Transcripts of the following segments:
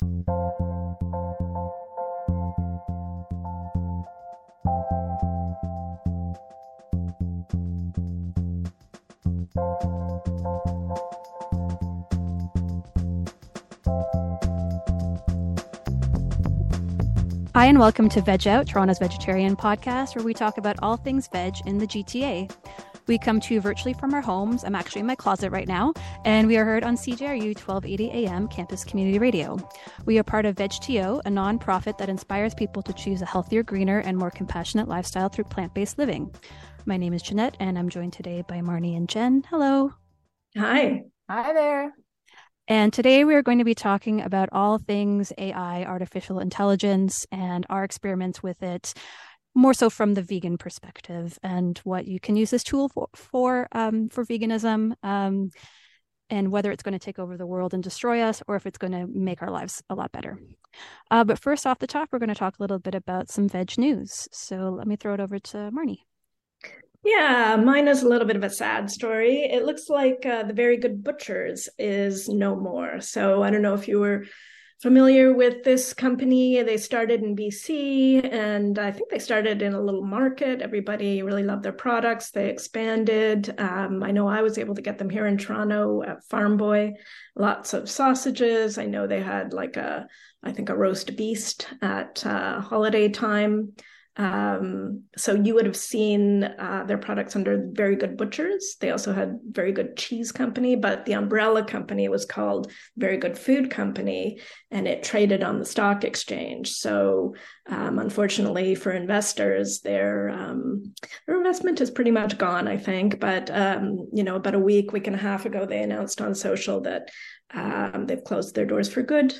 Hi, and welcome to Veg Out, Toronto's vegetarian podcast, where we talk about all things veg in the GTA. We come to you virtually from our homes. I'm actually in my closet right now, and we are heard on CJRU 1280 AM Campus Community Radio. We are part of VegTO, a nonprofit that inspires people to choose a healthier, greener, and more compassionate lifestyle through plant based living. My name is Jeanette, and I'm joined today by Marni and Jen. Hello. Hi. Hi there. And today we are going to be talking about all things AI, artificial intelligence, and our experiments with it, more so from the vegan perspective and what you can use this tool for for, um, for veganism, um, and whether it's going to take over the world and destroy us, or if it's going to make our lives a lot better. Uh, but first, off the top, we're going to talk a little bit about some veg news. So let me throw it over to Marni. Yeah, mine is a little bit of a sad story. It looks like uh, the Very Good Butchers is no more. So I don't know if you were familiar with this company. They started in BC and I think they started in a little market. Everybody really loved their products. They expanded. Um, I know I was able to get them here in Toronto at Farm Boy. Lots of sausages. I know they had like a, I think a roast beast at uh, holiday time. Um, so you would have seen uh, their products under Very Good Butchers. They also had Very Good Cheese Company, but the umbrella company was called Very Good Food Company, and it traded on the stock exchange. So um, unfortunately for investors, their um, their investment is pretty much gone. I think, but um, you know, about a week, week and a half ago, they announced on social that um, they've closed their doors for good.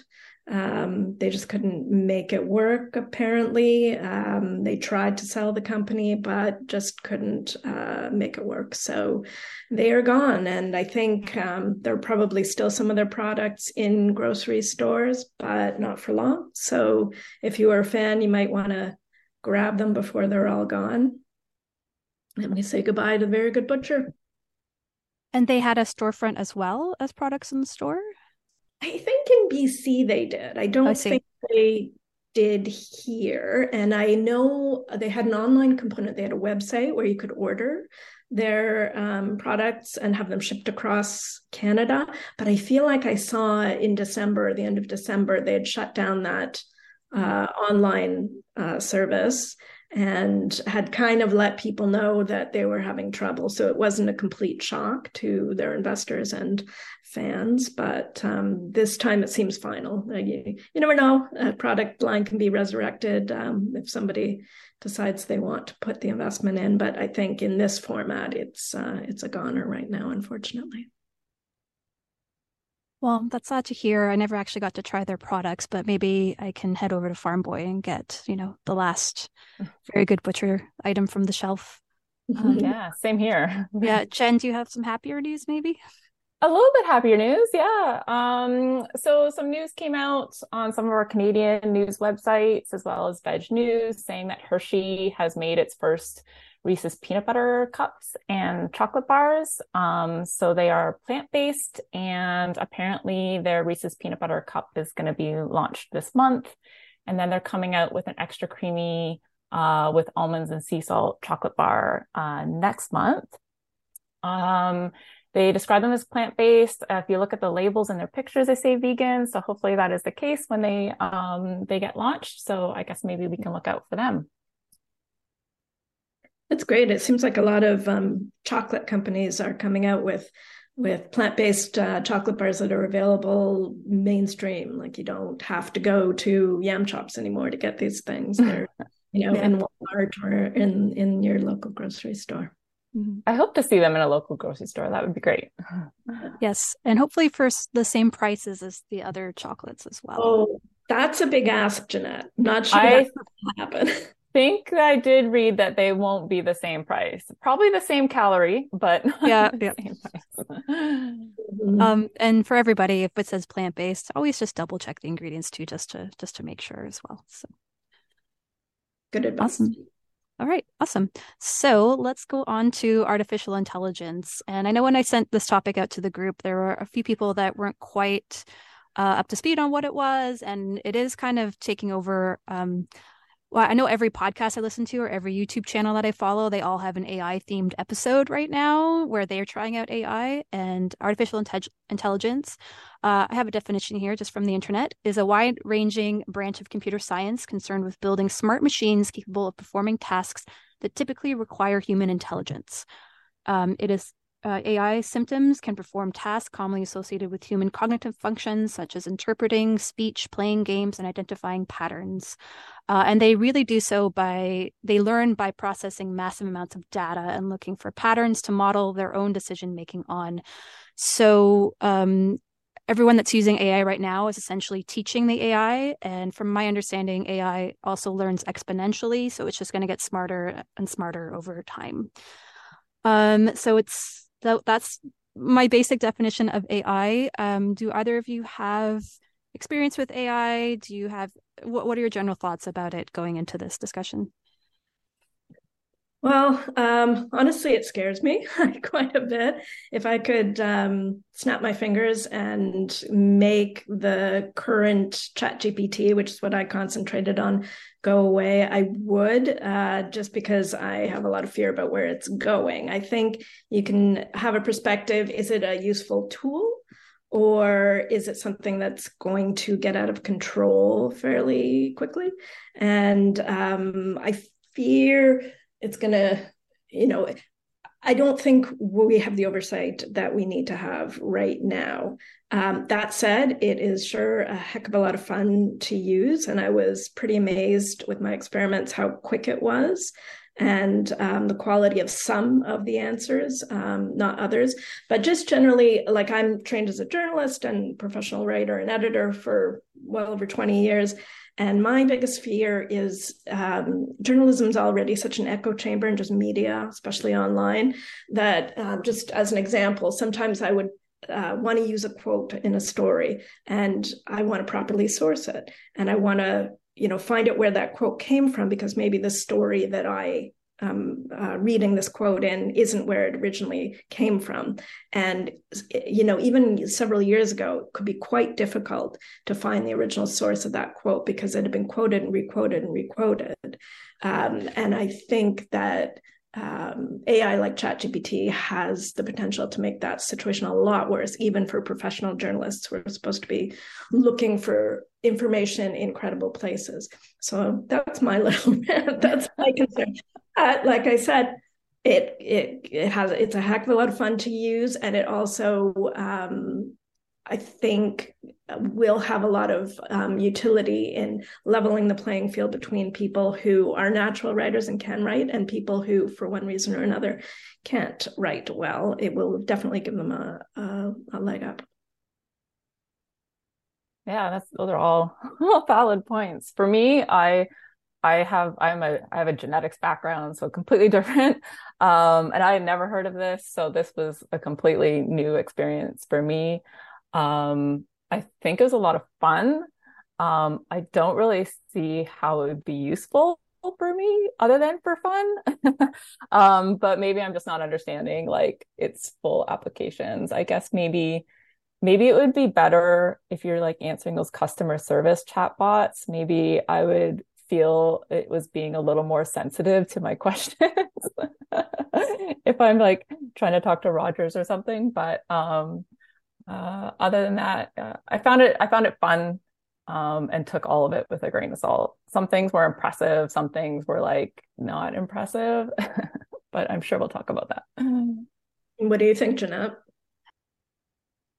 Um, they just couldn't make it work, apparently. Um, they tried to sell the company, but just couldn't uh, make it work. So they are gone. And I think um, there are probably still some of their products in grocery stores, but not for long. So if you are a fan, you might want to grab them before they're all gone. And we say goodbye to the Very Good Butcher. And they had a storefront as well as products in the store? I think in BC they did. I don't I think they did here. And I know they had an online component. They had a website where you could order their um, products and have them shipped across Canada. But I feel like I saw in December, the end of December, they had shut down that uh, online uh, service and had kind of let people know that they were having trouble. So it wasn't a complete shock to their investors and fans, but um, this time it seems final. Uh, you, you, never know. A product line can be resurrected um, if somebody decides they want to put the investment in. But I think in this format, it's uh, it's a goner right now, unfortunately. Well, that's sad to hear. I never actually got to try their products, but maybe I can head over to Farm Boy and get, you know, the last very good butcher item from the shelf. Um, yeah, same here. yeah, Jen, do you have some happier news maybe? A little bit happier news, yeah. Um, so some news came out on some of our Canadian news websites as well as Veg News saying that Hershey has made its first Reese's peanut butter cups and chocolate bars. Um, so they are plant based, and apparently their Reese's peanut butter cup is going to be launched this month. And then they're coming out with an extra creamy uh, with almonds and sea salt chocolate bar uh, next month. Um, they describe them as plant based. Uh, if you look at the labels and their pictures, they say vegan. So hopefully that is the case when they um, they get launched. So I guess maybe we can look out for them. That's great. It seems like a lot of um, chocolate companies are coming out with with plant based uh, chocolate bars that are available mainstream. Like you don't have to go to Yam Chops anymore to get these things. They're you know yeah. in Walmart or in in your local grocery store. Mm-hmm. I hope to see them in a local grocery store. That would be great. Yes, and hopefully for the same prices as the other chocolates as well. Oh, that's a big ask, Jeanette. Not sure I happen. Think I did read that they won't be the same price. Probably the same calorie, but yeah, yeah. Um, and for everybody, if it says plant based, always just double check the ingredients too, just to just to make sure as well. So good advice. Awesome. All right, awesome. So let's go on to artificial intelligence. And I know when I sent this topic out to the group, there were a few people that weren't quite uh, up to speed on what it was, and it is kind of taking over. Um, well, I know every podcast I listen to or every YouTube channel that I follow, they all have an AI themed episode right now where they are trying out AI and artificial inte- intelligence. Uh, I have a definition here just from the internet is a wide ranging branch of computer science concerned with building smart machines capable of performing tasks that typically require human intelligence. Um, it is uh, AI symptoms can perform tasks commonly associated with human cognitive functions, such as interpreting speech, playing games, and identifying patterns. Uh, and they really do so by, they learn by processing massive amounts of data and looking for patterns to model their own decision making on. So, um, everyone that's using AI right now is essentially teaching the AI. And from my understanding, AI also learns exponentially. So it's just going to get smarter and smarter over time. Um, so it's so that's my basic definition of AI. Um, do either of you have experience with AI? Do you have what, what are your general thoughts about it going into this discussion? Well, um, honestly, it scares me quite a bit. If I could um, snap my fingers and make the current ChatGPT, which is what I concentrated on, go away, I would, uh, just because I have a lot of fear about where it's going. I think you can have a perspective is it a useful tool? Or is it something that's going to get out of control fairly quickly? And um, I fear it's going to, you know, I don't think we have the oversight that we need to have right now. Um, that said, it is sure a heck of a lot of fun to use. And I was pretty amazed with my experiments how quick it was and um, the quality of some of the answers, um, not others. But just generally, like I'm trained as a journalist and professional writer and editor for well over 20 years. And my biggest fear is um, journalism is already such an echo chamber and just media, especially online, that uh, just as an example, sometimes I would uh, want to use a quote in a story and I want to properly source it. And I want to, you know, find out where that quote came from because maybe the story that I um, uh, reading this quote in isn't where it originally came from. And, you know, even several years ago, it could be quite difficult to find the original source of that quote because it had been quoted and requoted and requoted. Um, and I think that um, AI like ChatGPT has the potential to make that situation a lot worse, even for professional journalists who are supposed to be looking for information in credible places. So that's my little that's my concern uh, like I said, it it it has it's a heck of a lot of fun to use, and it also um, I think will have a lot of um, utility in leveling the playing field between people who are natural writers and can write, and people who, for one reason or another, can't write well. It will definitely give them a a, a leg up. Yeah, that's those are all, all valid points. For me, I I have I'm a I have a genetics background, so completely different. Um, and I had never heard of this, so this was a completely new experience for me. Um, I think it was a lot of fun. Um, I don't really see how it would be useful for me other than for fun. um, but maybe I'm just not understanding like its full applications. I guess maybe maybe it would be better if you're like answering those customer service chatbots. Maybe I would feel it was being a little more sensitive to my questions if I'm like trying to talk to Rogers or something. But um, uh, other than that, uh, I found it I found it fun um, and took all of it with a grain of salt. Some things were impressive, some things were like not impressive, but I'm sure we'll talk about that. What do you think, Jeanette?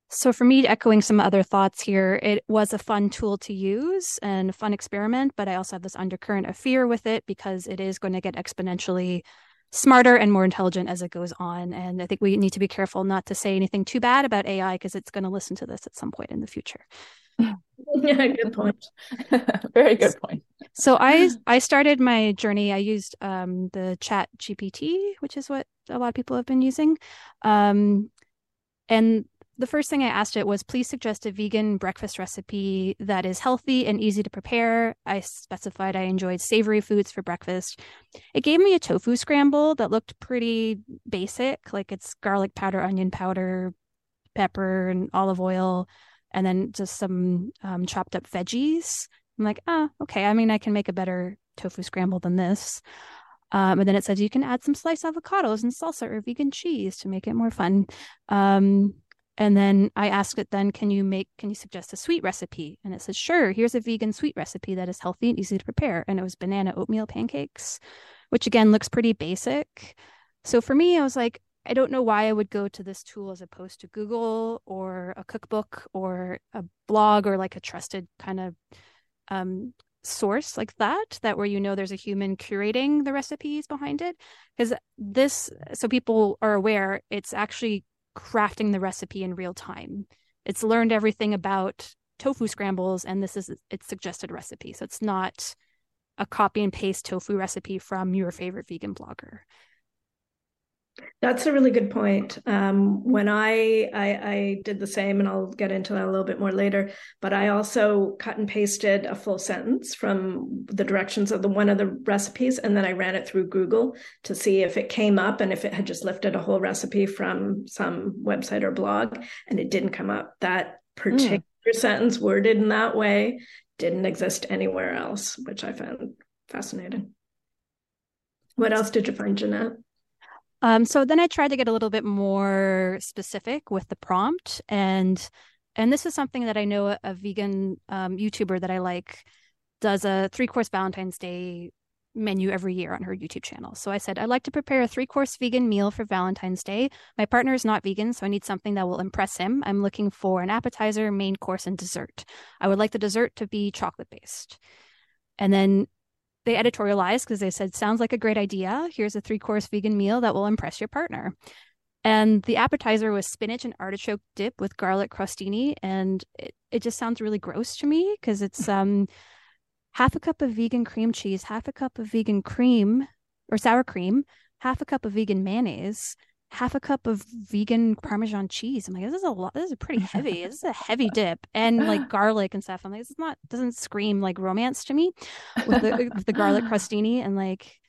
So, for me, echoing some other thoughts here, it was a fun tool to use and a fun experiment, but I also have this undercurrent of fear with it because it is going to get exponentially smarter and more intelligent as it goes on. And I think we need to be careful not to say anything too bad about AI because it's going to listen to this at some point in the future. yeah, good point. Very good point. So I I started my journey. I used um, the Chat GPT, which is what a lot of people have been using, um, and the first thing I asked it was please suggest a vegan breakfast recipe that is healthy and easy to prepare. I specified I enjoyed savory foods for breakfast. It gave me a tofu scramble that looked pretty basic, like it's garlic powder, onion powder, pepper, and olive oil. and then just some um, chopped up veggies. I'm like, ah, okay. I mean, I can make a better tofu scramble than this. Um, and then it says you can add some sliced avocados and salsa or vegan cheese to make it more fun. Um, and then I asked it then, can you make, can you suggest a sweet recipe? And it says, sure, here's a vegan sweet recipe that is healthy and easy to prepare. And it was banana oatmeal pancakes, which again looks pretty basic. So for me, I was like, I don't know why I would go to this tool as opposed to Google or a cookbook or a blog or like a trusted kind of um, source like that, that where you know there's a human curating the recipes behind it. Because this, so people are aware, it's actually crafting the recipe in real time. It's learned everything about tofu scrambles, and this is its suggested recipe. So it's not a copy and paste tofu recipe from your favorite vegan blogger. That's a really good point. Um, when I, I, I did the same, and I'll get into that a little bit more later. But I also cut and pasted a full sentence from the directions of the one of the recipes, and then I ran it through Google to see if it came up and if it had just lifted a whole recipe from some website or blog, and it didn't come up. That particular mm. sentence worded in that way didn't exist anywhere else, which I found fascinating. What else did you find, Jeanette? Um, so then I tried to get a little bit more specific with the prompt, and and this is something that I know a, a vegan um, YouTuber that I like does a three course Valentine's Day menu every year on her YouTube channel. So I said, I'd like to prepare a three course vegan meal for Valentine's Day. My partner is not vegan, so I need something that will impress him. I'm looking for an appetizer, main course, and dessert. I would like the dessert to be chocolate based. And then they editorialized because they said, sounds like a great idea. Here's a three course vegan meal that will impress your partner. And the appetizer was spinach and artichoke dip with garlic crostini. And it, it just sounds really gross to me because it's um, half a cup of vegan cream cheese, half a cup of vegan cream or sour cream, half a cup of vegan mayonnaise, half a cup of vegan Parmesan cheese. I'm like, this is a lot. This is pretty heavy. this is a heavy dip, and like garlic and stuff. I'm like, this is not doesn't scream like romance to me with the, with the garlic crostini and like.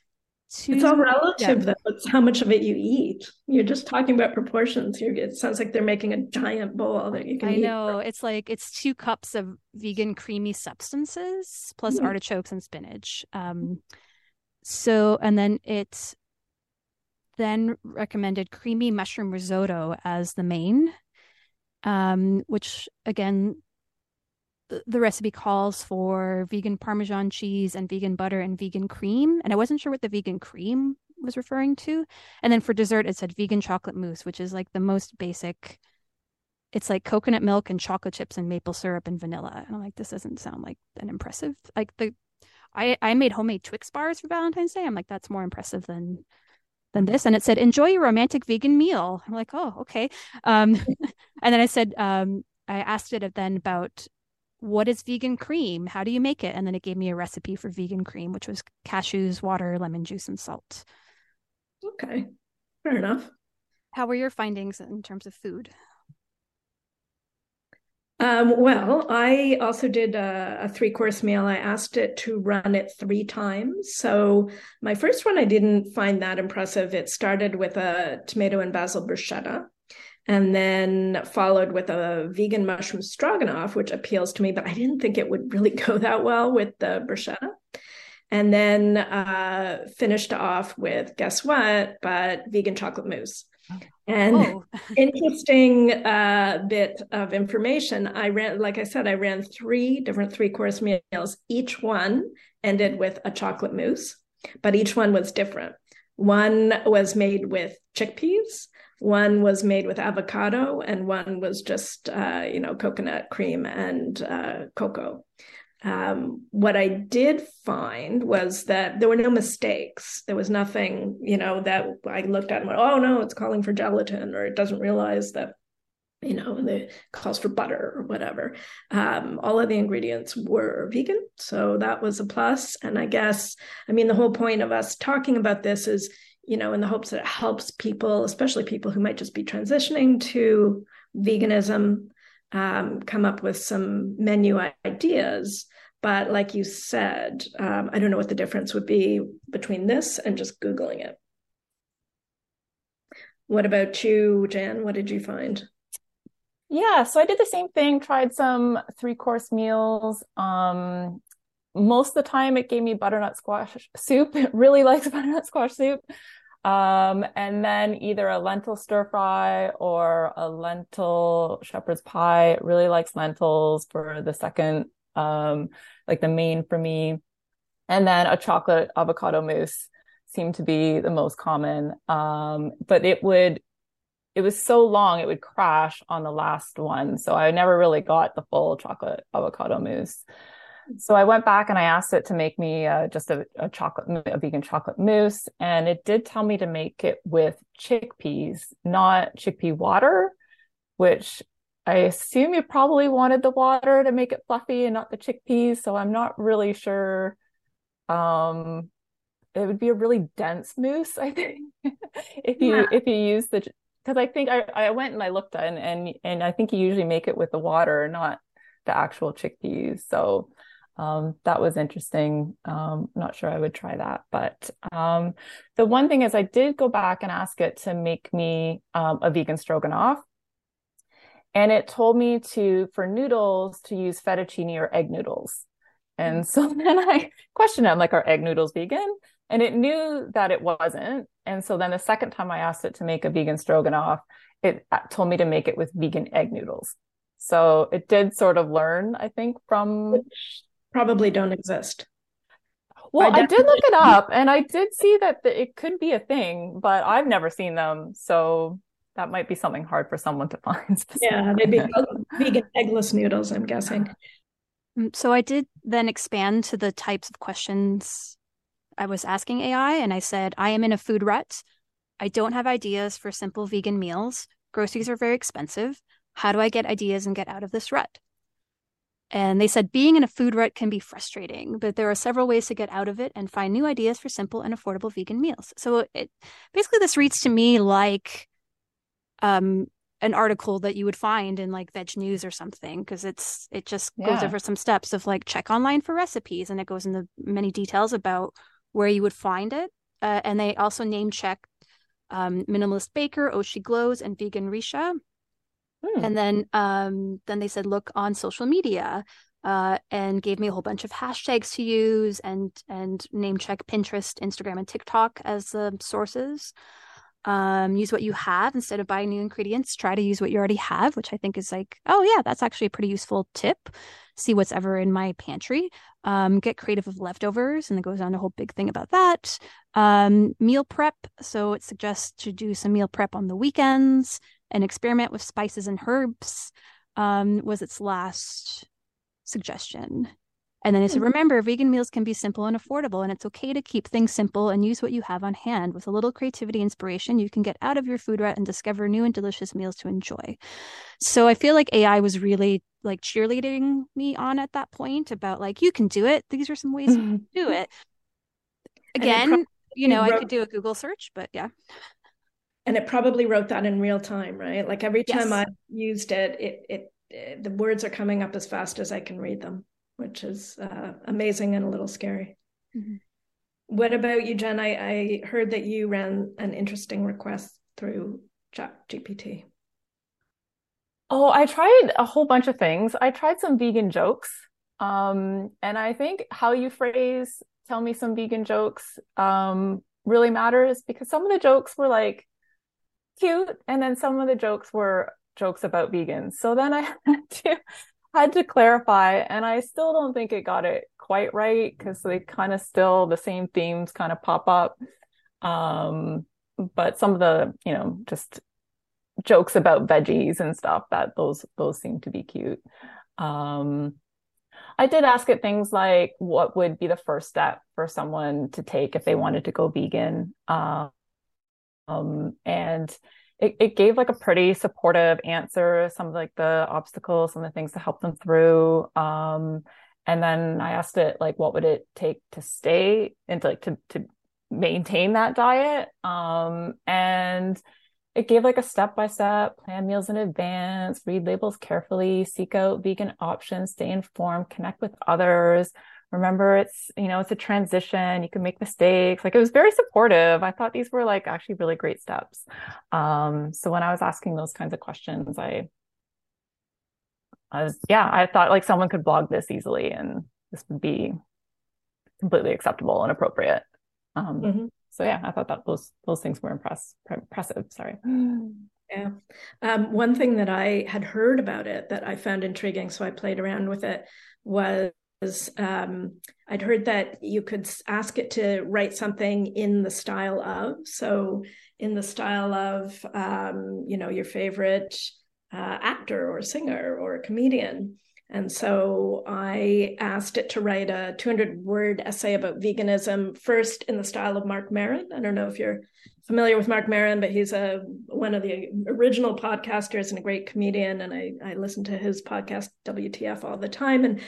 Two, it's all relative yeah. though. It's how much of it you eat. You're just talking about proportions. You're, it sounds like they're making a giant bowl that you can. I eat. know. It's like it's two cups of vegan creamy substances plus mm. artichokes and spinach. Um, so and then it's then recommended creamy mushroom risotto as the main, um, which again, the, the recipe calls for vegan Parmesan cheese and vegan butter and vegan cream. And I wasn't sure what the vegan cream was referring to. And then for dessert, it said vegan chocolate mousse, which is like the most basic. It's like coconut milk and chocolate chips and maple syrup and vanilla. And I'm like, this doesn't sound like an impressive. Like the, I I made homemade Twix bars for Valentine's Day. I'm like, that's more impressive than than this and it said enjoy your romantic vegan meal. I'm like oh okay. Um, and then i said um, i asked it then about what is vegan cream? How do you make it? And then it gave me a recipe for vegan cream which was cashews water lemon juice and salt. Okay. Fair enough. How were your findings in terms of food um, well, I also did a, a, three course meal. I asked it to run it three times. So my first one, I didn't find that impressive. It started with a tomato and basil bruschetta and then followed with a vegan mushroom stroganoff, which appeals to me, but I didn't think it would really go that well with the bruschetta. And then uh, finished off with guess what? But vegan chocolate mousse. And oh. interesting uh, bit of information. I ran, like I said, I ran three different three course meals. Each one ended with a chocolate mousse, but each one was different. One was made with chickpeas, one was made with avocado, and one was just, uh, you know, coconut cream and uh, cocoa. Um, what I did find was that there were no mistakes. There was nothing, you know, that I looked at and went, oh no, it's calling for gelatin, or it doesn't realize that, you know, it calls for butter or whatever. Um, all of the ingredients were vegan. So that was a plus. And I guess, I mean, the whole point of us talking about this is, you know, in the hopes that it helps people, especially people who might just be transitioning to veganism, um, come up with some menu ideas. But like you said, um, I don't know what the difference would be between this and just Googling it. What about you, Jen? What did you find? Yeah, so I did the same thing, tried some three course meals. Um, most of the time it gave me butternut squash soup. It really likes butternut squash soup. Um, and then either a lentil stir fry or a lentil shepherd's pie. Really likes lentils for the second, um, like the main for me. And then a chocolate avocado mousse seemed to be the most common. Um, but it would it was so long it would crash on the last one. So I never really got the full chocolate avocado mousse. So I went back and I asked it to make me uh, just a, a, chocolate, a vegan chocolate mousse, and it did tell me to make it with chickpeas, not chickpea water, which I assume you probably wanted the water to make it fluffy and not the chickpeas. So I'm not really sure. Um, it would be a really dense mousse, I think, if you yeah. if you use the because I think I, I went and I looked and and and I think you usually make it with the water, not the actual chickpeas. So um, that was interesting. Um, not sure I would try that, but um, the one thing is I did go back and ask it to make me um, a vegan stroganoff, and it told me to for noodles to use fettuccine or egg noodles. And so then I questioned it. I'm like, are egg noodles vegan? And it knew that it wasn't. And so then the second time I asked it to make a vegan stroganoff, it uh, told me to make it with vegan egg noodles. So it did sort of learn, I think, from probably don't exist. Well, I, I, did look it up and I did see that the, it could be a thing, but I've never seen them. So that might be something hard for someone to find. Yeah, they'd be vegan eggless noodles, I'm guessing. Mm, so I did then expand to the types of questions I was asking AI and I said, I am in a food rut. I don't have ideas for simple vegan meals. Groceries are very expensive. How do I get ideas and get out of this rut? And they said being in a food rut can be frustrating, but there are several ways to get out of it and find new ideas for simple and affordable vegan meals. So it basically this reads to me like um, an article that you would find in like veg news or something because it's it just yeah. goes over some steps of like check online for recipes and it goes into many details about where you would find it. Uh, and they also name checked um, Minimalist Baker, Oshi Glows, and Vegan Richa. Hmm. And then um, then they said look on social media uh, and gave me a whole bunch of hashtags to use and and name check Pinterest, Instagram, and TikTok as the sources. Um, use what you have instead of buying new ingredients. Try to use what you already have, which I think is like, oh yeah, that's actually a pretty useful tip. See what's ever in my pantry. Um, get creative with leftovers, and it goes on a whole big thing about that. Um, meal prep. So it suggests to do some meal prep on the weekends and experiment with spices and herbs. Um, was its last suggestion. And then it said, hmm. remember, vegan meals can be simple and affordable, and it's okay to keep things simple and use what you have on hand. With a little creativity inspiration, you can get out of your food rut and discover new and delicious meals to enjoy. So I feel like AI was really like cheerleading me on at that point about like, you can do it. These are some ways mm-hmm. to do it. Again, you know, wrote- I could do a Google search, but yeah. And it probably wrote that in real time, right? Like every time yes. I used it, it, it, it, the words are coming up as fast as I can read them which is uh, amazing and a little scary. Mm-hmm. What about you, Jen? I, I heard that you ran an interesting request through Chat GPT. Oh, I tried a whole bunch of things. I tried some vegan jokes. Um, and I think how you phrase tell me some vegan jokes um, really matters because some of the jokes were like cute and then some of the jokes were jokes about vegans. So then I had to had to clarify, and I still don't think it got it quite right because they kind of still the same themes kind of pop up. Um, but some of the, you know, just jokes about veggies and stuff that those those seem to be cute. Um, I did ask it things like what would be the first step for someone to take if they wanted to go vegan. Um, and it, it gave like a pretty supportive answer, some of like the obstacles, some of the things to help them through. Um, and then I asked it like, what would it take to stay and to like to to maintain that diet? Um, and it gave like a step by step plan meals in advance, read labels carefully, seek out vegan options, stay informed, connect with others, remember it's you know it's a transition you can make mistakes like it was very supportive i thought these were like actually really great steps um so when i was asking those kinds of questions i I was, yeah, I thought like someone could blog this easily and this would be completely acceptable and appropriate. Um, mm-hmm. So yeah, I thought that those those things were impress, impressive. Sorry. Yeah. Um, one thing that I had heard about it that I found intriguing, so I played around with it, was um, I'd heard that you could ask it to write something in the style of. So, in the style of, um, you know, your favorite uh, actor or singer or comedian. And so I asked it to write a 200 word essay about veganism, first in the style of Mark Maron. I don't know if you're familiar with Mark Maron, but he's a one of the original podcasters and a great comedian. And I, I listen to his podcast, WTF, all the time. And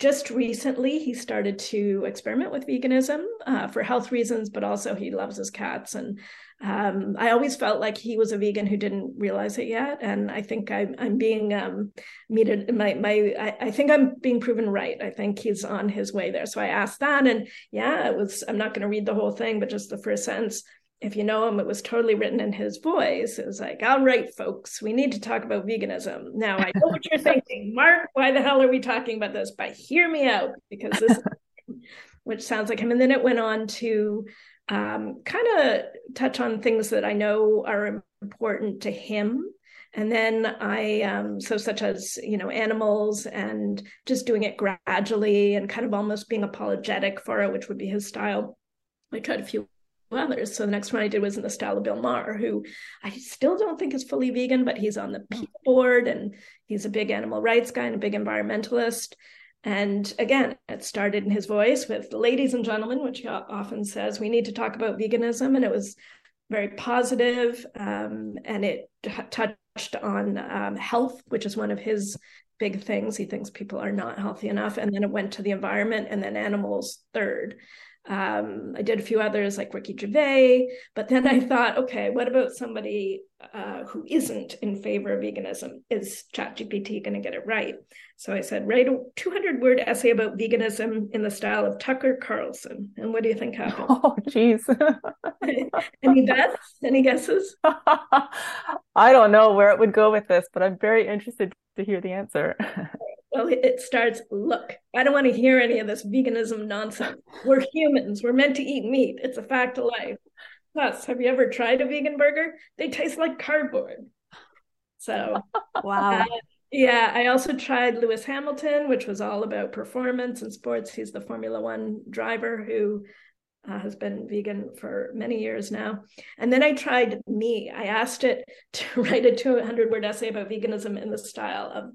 just recently, he started to experiment with veganism uh, for health reasons, but also he loves his cats. And um, I always felt like he was a vegan who didn't realize it yet, and I think I'm, I'm being um, meted. My my I, I, think I'm being proven right. I think he's on his way there. So I asked that, and yeah, it was. I'm not going to read the whole thing, but just the first sentence. If you know him, it was totally written in his voice. It was like, "All right, folks, we need to talk about veganism." Now I know what you're thinking, Mark. Why the hell are we talking about this? But hear me out, because this, which sounds like him. And then it went on to um, kind of touch on things that I know are important to him. And then I, um, so such as, you know, animals and just doing it gradually and kind of almost being apologetic for it, which would be his style. I tried a few others. So the next one I did was in the style of Bill Maher, who I still don't think is fully vegan, but he's on the PETA board and he's a big animal rights guy and a big environmentalist. And again, it started in his voice with ladies and gentlemen, which he often says, we need to talk about veganism. And it was very positive, um, and it t- touched on um, health, which is one of his big things. He thinks people are not healthy enough. And then it went to the environment and then animals third. Um, I did a few others like Ricky Gervais, but then I thought, okay, what about somebody uh, who isn't in favor of veganism? Is ChatGPT going to get it right? So I said, write a 200 word essay about veganism in the style of Tucker Carlson. And what do you think happened? Oh, geez. Any bets? Any guesses? I don't know where it would go with this, but I'm very interested to hear the answer. Well, it starts look, I don't want to hear any of this veganism nonsense. We're humans. We're meant to eat meat. It's a fact of life. Plus, have you ever tried a vegan burger? They taste like cardboard. So, wow. Uh, yeah, I also tried Lewis Hamilton, which was all about performance and sports. He's the Formula One driver who uh, has been vegan for many years now. And then I tried me. I asked it to write a 200 word essay about veganism in the style of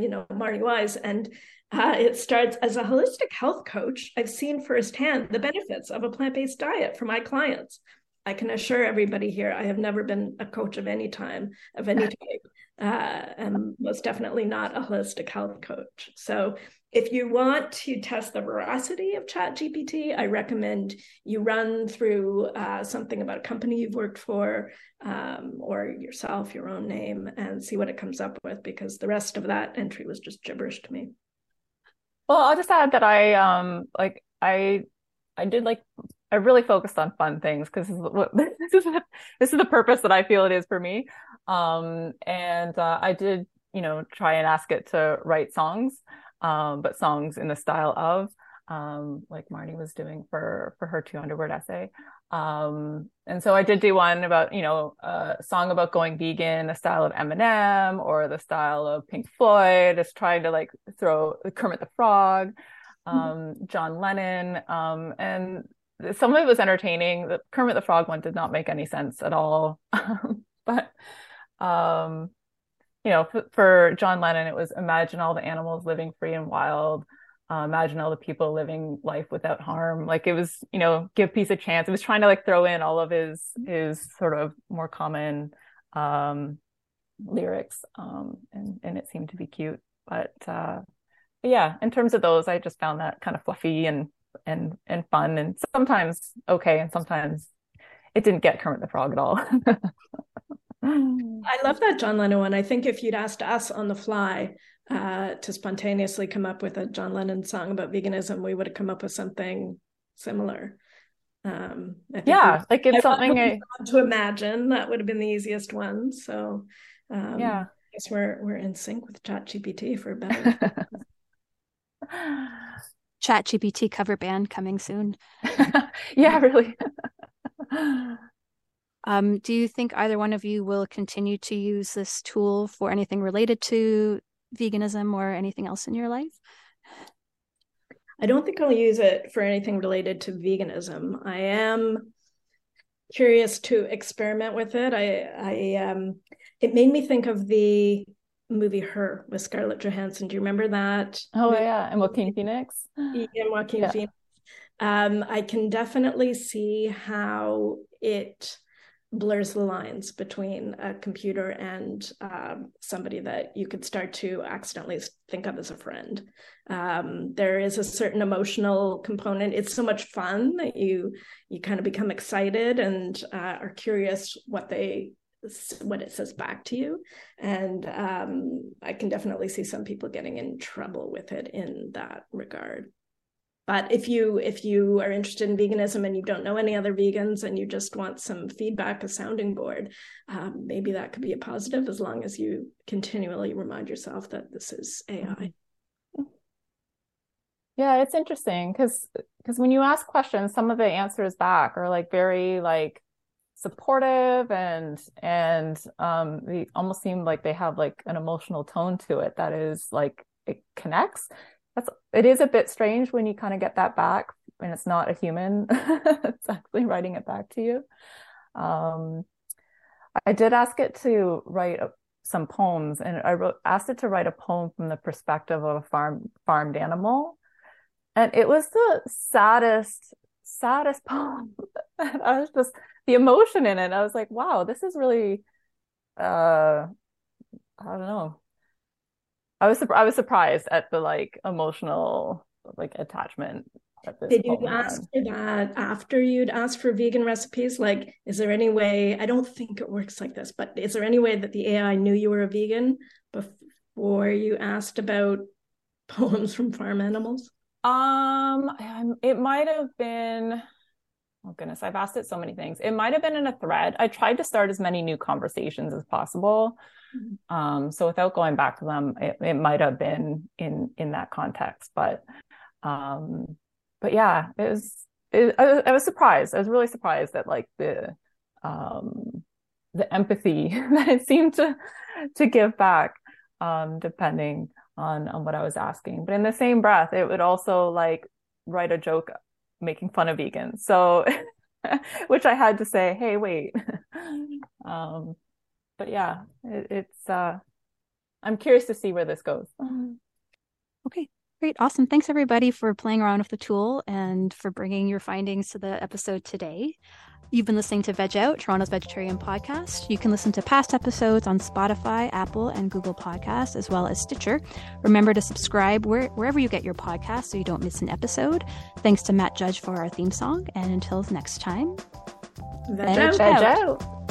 you know, Marty Wise. And uh, it starts as a holistic health coach. I've seen firsthand the benefits of a plant based diet for my clients. I can assure everybody here, I have never been a coach of any time, of any type, uh, and most definitely not a holistic health coach. So, if you want to test the veracity of ChatGPT, I recommend you run through uh, something about a company you've worked for um, or yourself, your own name, and see what it comes up with because the rest of that entry was just gibberish to me. Well, I'll just add that I um like I I did like I really focused on fun things because this this is this is the purpose that I feel it is for me. Um, and uh, I did you know try and ask it to write songs um, but songs in the style of, um, like Marni was doing for for her 200 word essay. Um, and so I did do one about, you know, a song about going vegan, a style of Eminem or the style of Pink Floyd, just trying to like throw Kermit the Frog, mm-hmm. um, John Lennon. Um, and some of it was entertaining. The Kermit the Frog one did not make any sense at all. but, um, you know, for, for, John Lennon, it was imagine all the animals living free and wild. Uh, imagine all the people living life without harm. Like it was, you know, give peace a chance. It was trying to like throw in all of his his sort of more common um, lyrics, um, and and it seemed to be cute. But uh, yeah, in terms of those, I just found that kind of fluffy and and and fun, and sometimes okay, and sometimes it didn't get Kermit the Frog at all. I love that John Lennon one. I think if you'd asked us on the fly uh, to spontaneously come up with a John Lennon song about veganism, we would have come up with something similar. Um, yeah, we, like it's I something I to imagine that would have been the easiest one. So, um, yeah, guess we're we're in sync with ChatGPT for better. ChatGPT cover band coming soon. yeah, really. um, do you think either one of you will continue to use this tool for anything related to veganism or anything else in your life? I don't think I'll use it for anything related to veganism. I am curious to experiment with it. I, I, um, it made me think of the movie Her with Scarlett Johansson. Do you remember that? Oh movie? yeah, and Joaquin Phoenix. And Joaquin yeah. Phoenix. Um, I can definitely see how it blurs the lines between a computer and um, somebody that you could start to accidentally think of as a friend. Um, there is a certain emotional component. It's so much fun that you you kind of become excited and uh, are curious what they what it says back to you and um, i can definitely see some people getting in trouble with it in that regard but if you if you are interested in veganism and you don't know any other vegans and you just want some feedback a sounding board um, maybe that could be a positive as long as you continually remind yourself that this is ai yeah it's interesting because because when you ask questions some of the answers back are like very like supportive and and um they almost seem like they have like an emotional tone to it that is like it connects it is a bit strange when you kind of get that back and it's not a human it's actually writing it back to you. Um, i did ask it to write some poems and i wrote asked it to write a poem from the perspective of a farm farmed animal. And it was the saddest saddest poem. I was just the emotion in it i was like wow this is really uh i don't know I was I was surprised at the like emotional like attachment. Did you ask for that after you'd asked for vegan recipes? Like, is there any way? I don't think it works like this, but is there any way that the AI knew you were a vegan before you asked about poems from farm animals? Um, it might have been. Oh goodness, I've asked it so many things. It might have been in a thread. I tried to start as many new conversations as possible. Mm-hmm. Um, so without going back to them, it, it might have been in in that context. But um, but yeah, it was. It, I, I, was surprised. I was really surprised at like the um, the empathy that it seemed to to give back, um, depending on on what I was asking. But in the same breath, it would also like write a joke making fun of vegans. So, which I had to say, hey, wait. um, but yeah, it, it's uh, I'm curious to see where this goes. Okay, great, awesome. Thanks everybody for playing around with the tool and for bringing your findings to the episode today. You've been listening to Veg Out, Toronto's vegetarian podcast. You can listen to past episodes on Spotify, Apple, and Google Podcasts, as well as Stitcher. Remember to subscribe where, wherever you get your podcast so you don't miss an episode. Thanks to Matt Judge for our theme song. And until next time, Veg, Veg out. out.